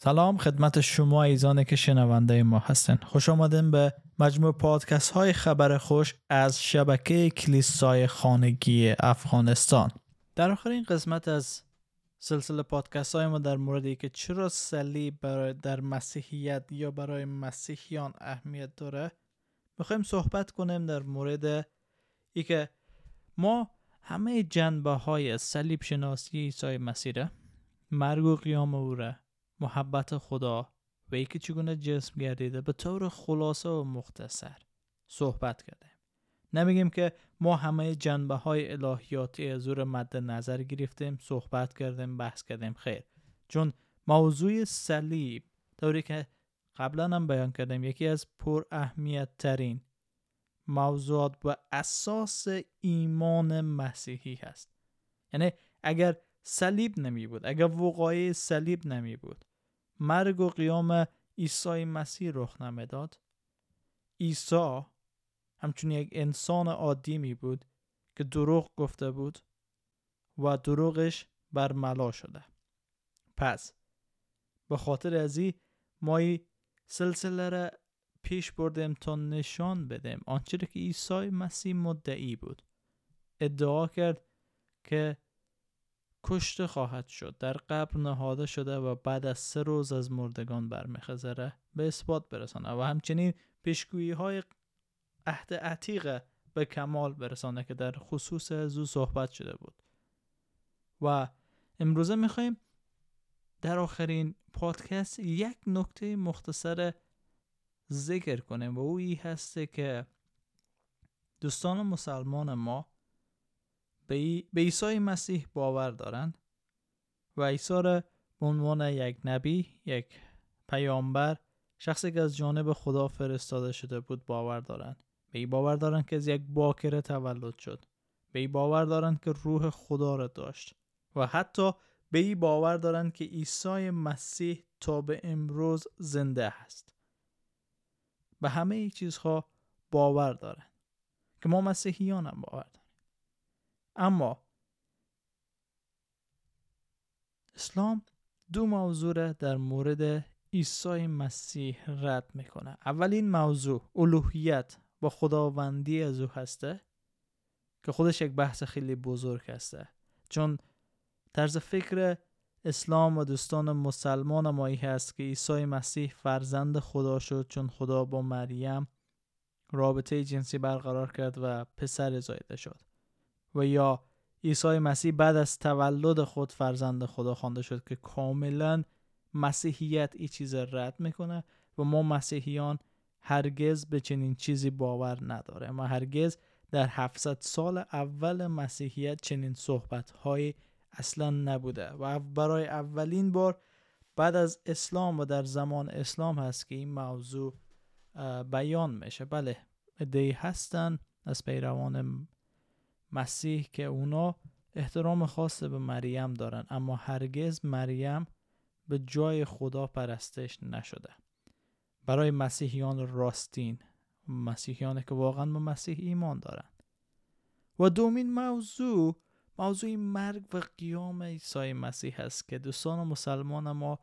سلام خدمت شما ایزانه که شنونده ما هستن. خوش آمدین به مجموع پادکست های خبر خوش از شبکه کلیسای خانگی افغانستان. در آخرین قسمت از سلسله پادکست های ما در مورد که چرا صلیب برای در مسیحیت یا برای مسیحیان اهمیت داره می‌خوایم صحبت کنیم در مورد ای که ما همه جنبه های صلیب شناسی عیسی مسیح مرگ و قیام او را محبت خدا و ای که چگونه جسم گردیده به طور خلاصه و مختصر صحبت کردیم. نمیگیم که ما همه جنبه های الهیاتی از او مد نظر گرفتیم صحبت کردیم بحث کردیم خیر. چون موضوع صلیب طوری که قبلا هم بیان کردیم یکی از پر اهمیت ترین موضوعات و اساس ایمان مسیحی هست. یعنی اگر صلیب نمی بود اگر وقایع صلیب نمی بود مرگ و قیام عیسی مسیح رخ نمی‌داد عیسی همچون یک انسان عادی می بود که دروغ گفته بود و دروغش برملا شده. پس به خاطر ازی ما سلسله را پیش بردیم تا نشان بدیم آنچه که عیسی مسیح مدعی بود. ادعا کرد که کشته خواهد شد. در قبر نهاده شده و بعد از سه روز از مردگان برمیخزره. به اثبات برسانه و همچنین پیشگویی های عهد عتیق به کمال برسانه که در خصوص از او صحبت شده بود. و امروزه می‌خوایم در آخرین پادکست یک نکته مختصر ذکر کنیم و او ای هسته که دوستان مسلمان ما به عیسی مسیح باور دارند و عیسی را به عنوان یک نبی یک پیامبر شخصی که از جانب خدا فرستاده شده بود باور دارند. به این باور دارند که از یک باکره تولد شد. به این باور دارند که روح خدا را داشت. و حتی به این باور دارند که عیسی مسیح تا به امروز زنده است. به همه ای چیزها باور دارند. که ما مسیحیان هم باور اما اسلام دو موضوع در مورد عیسی مسیح رد می‌کنه اولین موضوع الوهیت با خداوندی از او هسته که خودش یک بحث خیلی بزرگ هسته. چون طرز فکر اسلام و دوستان مسلمان مایی هست که عیسی مسیح فرزند خدا شد چون خدا با مریم رابطه جنسی برقرار کرد و پسر زایده شد. و یا عیسی مسیح بعد از تولد خود فرزند خدا خوانده شد که کاملا مسیحیت این چیز رد می‌کنه و ما مسیحیان هرگز به چنین چیزی باور نداره ما هرگز در 700 سال اول مسیحیت چنین صحبت های اصلا نبوده و برای اولین بار بعد از اسلام و در زمان اسلام هست که این موضوع بیان میشه. بله ادهی هستن از پیروان مسیح که اونا احترام خاص به مریم دارن اما هرگز مریم به جای خدا پرستش نشده. برای مسیحیان راستین مسیحیان که واقعا به مسیح ایمان دارن. و دومین موضوع موضوع مرگ و قیام عیسی مسیح است که دوستان مسلمان ما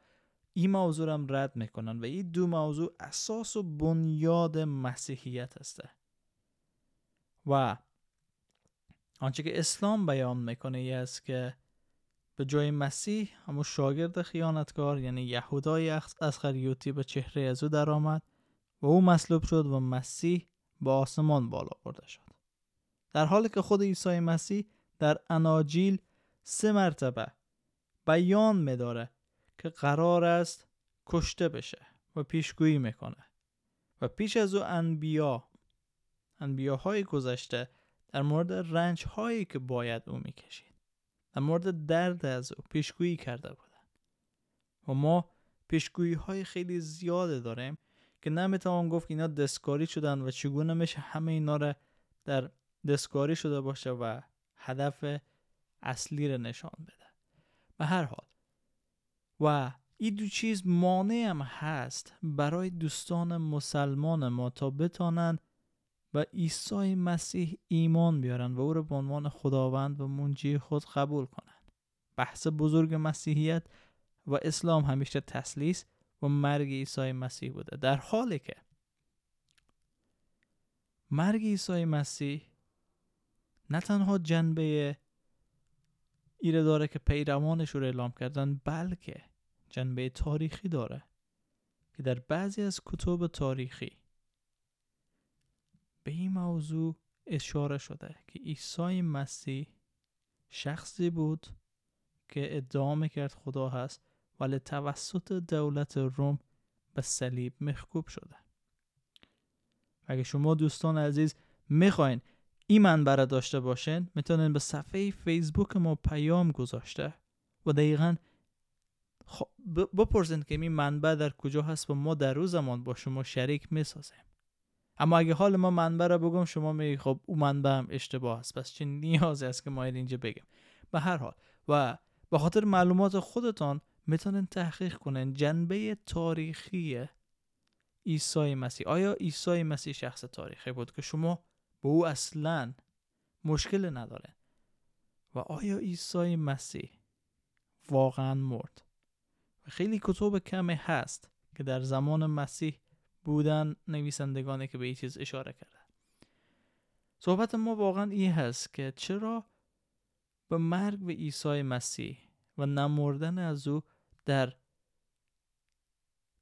این موضوع هم رد می‌کنن و این دو موضوع اساس و بنیاد مسیحیت هسته. و آنچه که اسلام بیان می‌کنه ای است که به جای مسیح همون شاگرد خیانتکار یعنی یهودای از خریوتی به چهره از او درآمد و او مصلوب شد و مسیح به آسمان بالا برده شد. در حالی که خود عیسی مسیح در اناجیل سه مرتبه بیان میداره که قرار است کشته بشه و پیشگویی می‌کنه. و پیش از او انبیا انبیاهای گذشته در مورد رنج هایی که باید او می‌کشید. در مورد درد از او پیشگویی کرده بودن و ما پیشگویی های خیلی زیاده داریم که نمی‌توان گفت اینا دستکاری شدن و چگونه میشه همه اینا را در دستکاری شده باشه و هدف اصلی را نشان بده. به هر حال و این دو چیز مانع هم هست برای دوستان مسلمان ما تا بتانند و عیسی مسیح ایمان بیارن و او را به عنوان خداوند و منجی خود قبول کنند. بحث بزرگ مسیحیت و اسلام همیشه تسلیس و مرگ عیسی مسیح بوده. در حالی که مرگ عیسی مسیح نه تنها جنبه ایره داره که پیروانش رو اعلام کردن بلکه جنبه تاریخی داره که در بعضی از کتب تاریخی به این موضوع اشاره شده که عیسی مسیح شخصی بود که ادعا می‌کرد خدا هست ولی توسط دولت روم به صلیب مخکوب شده. اگه شما دوستان عزیز می‌خواین این منبع داشته باشین می‌تونین به صفحه فیسبوک ما پیام گذاشته و دقیقا بپرسین که این منبع در کجا هست و ما در روز زمان با شما شریک می‌سازیم. اما اگه حال ما منبع را بگم شما میگی خب اون منبع هم اشتباه است. پس چه نیازی است که ما اینجا بگیم؟ به هر حال و به خاطر معلومات خودتان می‌تونن تحقیق کنن جنبه تاریخی عیسی مسیح. آیا عیسی مسیح شخص تاریخی بود که شما به او اصلا مشکل نداره و آیا عیسی مسیح واقعا مرد؟ خیلی کتب کمی هست که در زمان مسیح بودن نویسندگانی که به این چیز اشاره کرده. صحبت ما واقعا این هست که چرا به مرگ به عیسی مسیح و نمردن از او در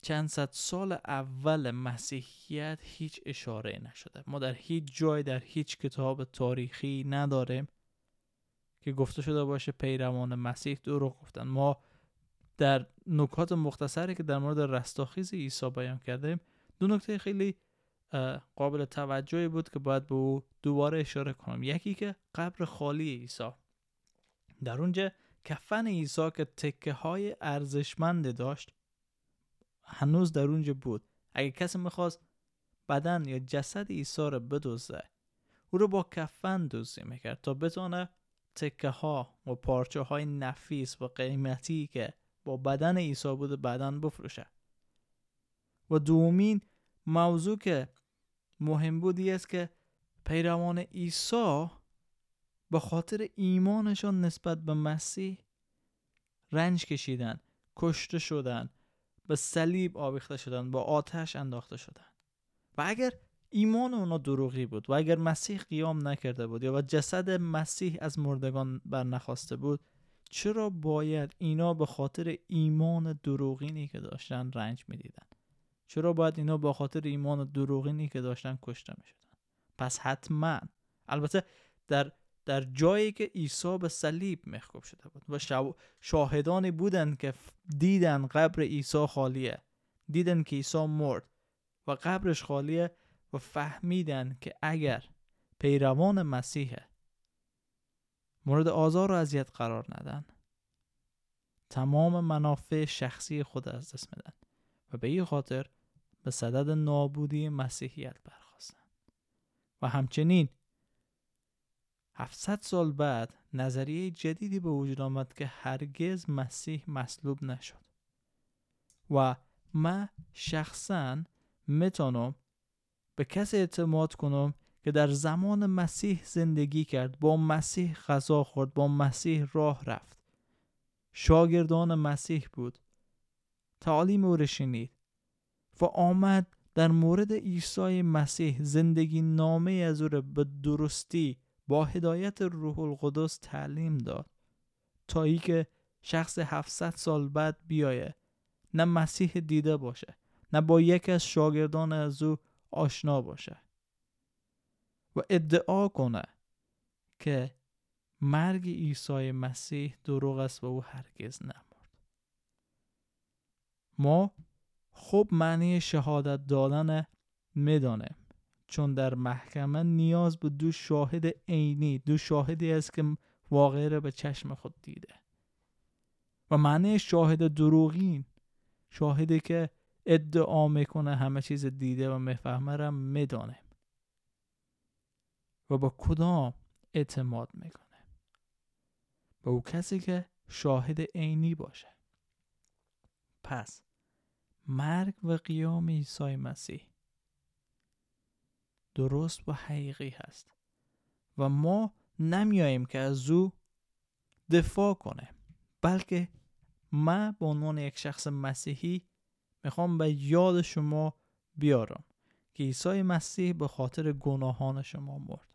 چند صد سال اول مسیحیت هیچ اشاره نشده. ما در هیچ جای در هیچ کتاب تاریخی نداریم که گفته شده باشه پیروان مسیح دروغ گفتن. ما در نکات مختصری که در مورد رستاخیز عیسی بیان کردیم دو نکته خیلی قابل توجهی بود که باید به او دوباره اشاره کنم. یکی که قبر خالی عیسی. در اونجا کفن عیسی که تکه های ارزشمند داشت هنوز در اونجا بود. اگه کسی می‌خواست بدن یا جسد عیسی رو بدوزه او رو با کفن دوزی می‌کرد تا بتونه تکه ها و پارچه های نفیس و قیمتی که با بدن عیسی بوده بدن بفروشه. و دومین موضوع که مهم بودی است که پیروان عیسی به خاطر ایمانشان نسبت به مسیح رنج کشیدن کشته شدن به صلیب آویخته شدن با آتش انداخته شدن. و اگر ایمان اونا دروغی بود و اگر مسیح قیام نکرده بود یا و جسد مسیح از مردگان برنخواسته بود چرا باید اینا به خاطر ایمان دروغینی که داشتن رنج می‌دیدن؟ چرا باید اینا به خاطر ایمان دروغینی که داشتن کشته می‌شدن؟ پس حتما. البته در در جایی که عیسی به صلیب مخکوب شده بود و شاهدانی بودند که دیدن قبر عیسی خالیه دیدن که عیسی مرد و قبرش خالیه و فهمیدن که اگر پیروان مسیح مورد آزار و اذیت قرار ندن تمام منافع شخصی خود از دست میدن. و به این خاطر به صدد نابودی مسیحیت برخواستن و همچنین 700 سال بعد نظریه جدیدی به وجود آمد که هرگز مسیح مصلوب نشد. و من شخصا می‌تونم به کسی اعتماد کنم که در زمان مسیح زندگی کرد با مسیح غذا خورد با مسیح راه رفت. شاگردان مسیح بود. تعالیم او و آمد در مورد عیسی مسیح زندگی نامه از او به درستی با هدایت روح القدس تعلیم داد تا ای که شخص 700 سال بعد بیایه نه مسیح دیده باشه نه با یکی از شاگردان از او آشنا باشه و ادعا کنه که مرگ عیسی مسیح دروغ است و او هرگز نمرد ما خوب معنی شهادت دادن می‌دانیم چون در محکمه نیاز به دو شاهد عینی دو شاهدی است که واقعه را به چشم خود دیده. و معنی شاهد دروغین شاهدی که ادعا می‌کنه همه چیز دیده و می‌فهمه را میدانه. و با کدام اعتماد می‌کنه؟ به او کسی که شاهد عینی باشه. پس مرگ و قیام عیسی مسیح درست و حقیقی هست و ما نمیاییم که از او دفاع کنه بلکه من به عنوان یک شخص مسیحی می‌خوام به یاد شما بیارم که عیسی مسیح به خاطر گناهان شما مرد.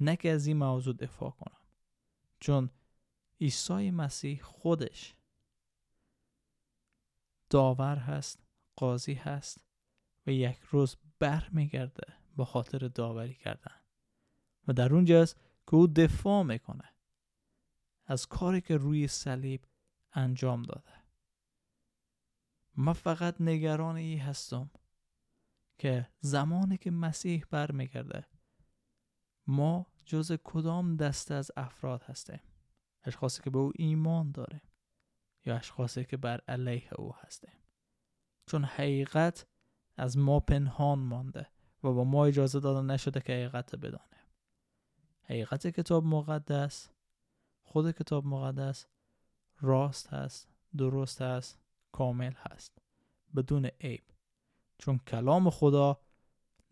نه که از این موضوع دفاع کنم چون عیسی مسیح خودش داور هست قاضی هست و یک روز بر میگرده به خاطر داوری کردن و در اونجاست که او دفاع می‌کنه از کاری که روی صلیب انجام داده. من فقط نگران ای هستم که زمانی که مسیح برمیگرده ما جز کدام دسته از افراد هستیم؟ اشخاصی که به او ایمان داره یا اشخاصی که بر علیه او هستیم. چون حقیقت از ما پنهان مانده و با ما اجازه داده نشده که حقیقت بدانیم حقیقت کتاب مقدس خود کتاب مقدس راست هست درست هست کامل هست بدون عیب. چون کلام خدا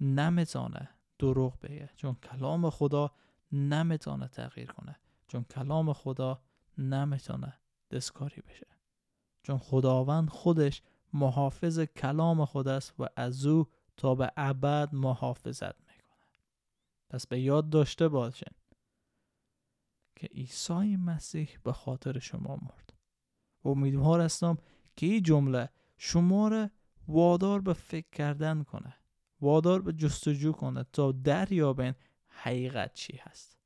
نمی‌تونه دروغ بگه. چون کلام خدا نمی‌تونه تغییر کنه. چون کلام خدا نمی‌تونه دستکاری بشه. چون خداوند خودش محافظ کلام خداست و از او تا به ابد محافظت می‌کنه پس به یاد داشته باشین که عیسی مسیح به خاطر شما مرد. امیدوار هستم که این جمله شما را وادار به فکر کردن کنه وادار به جستجو کنه تا دریابین حقیقت چی هست.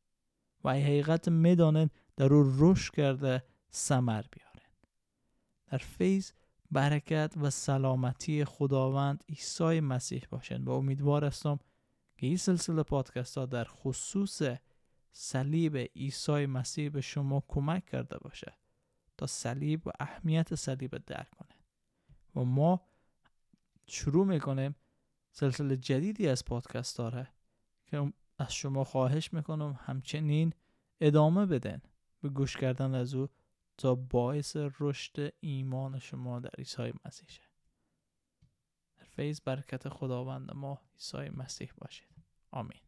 و حقیقت می‌دانن در او رشد کرده سمر بیارن. در فیض برکت و سلامتی خداوند عیسی مسیح باشن و امیدوار هستم که این سلسله پادکست ها در خصوص صلیب عیسی مسیح به شما کمک کرده باشه تا صلیب و اهمیت صلیب درک کنه. و ما شروع می‌کنیم سلسله جدیدی از پادکست داره که از شما خواهش می‌کنم همچنین ادامه بدن به گوش کردن از او. تا باعث رشد ایمان شما در عیسی مسیح شه. فیض برکت خداوند ما عیسی مسیح باشید. آمین.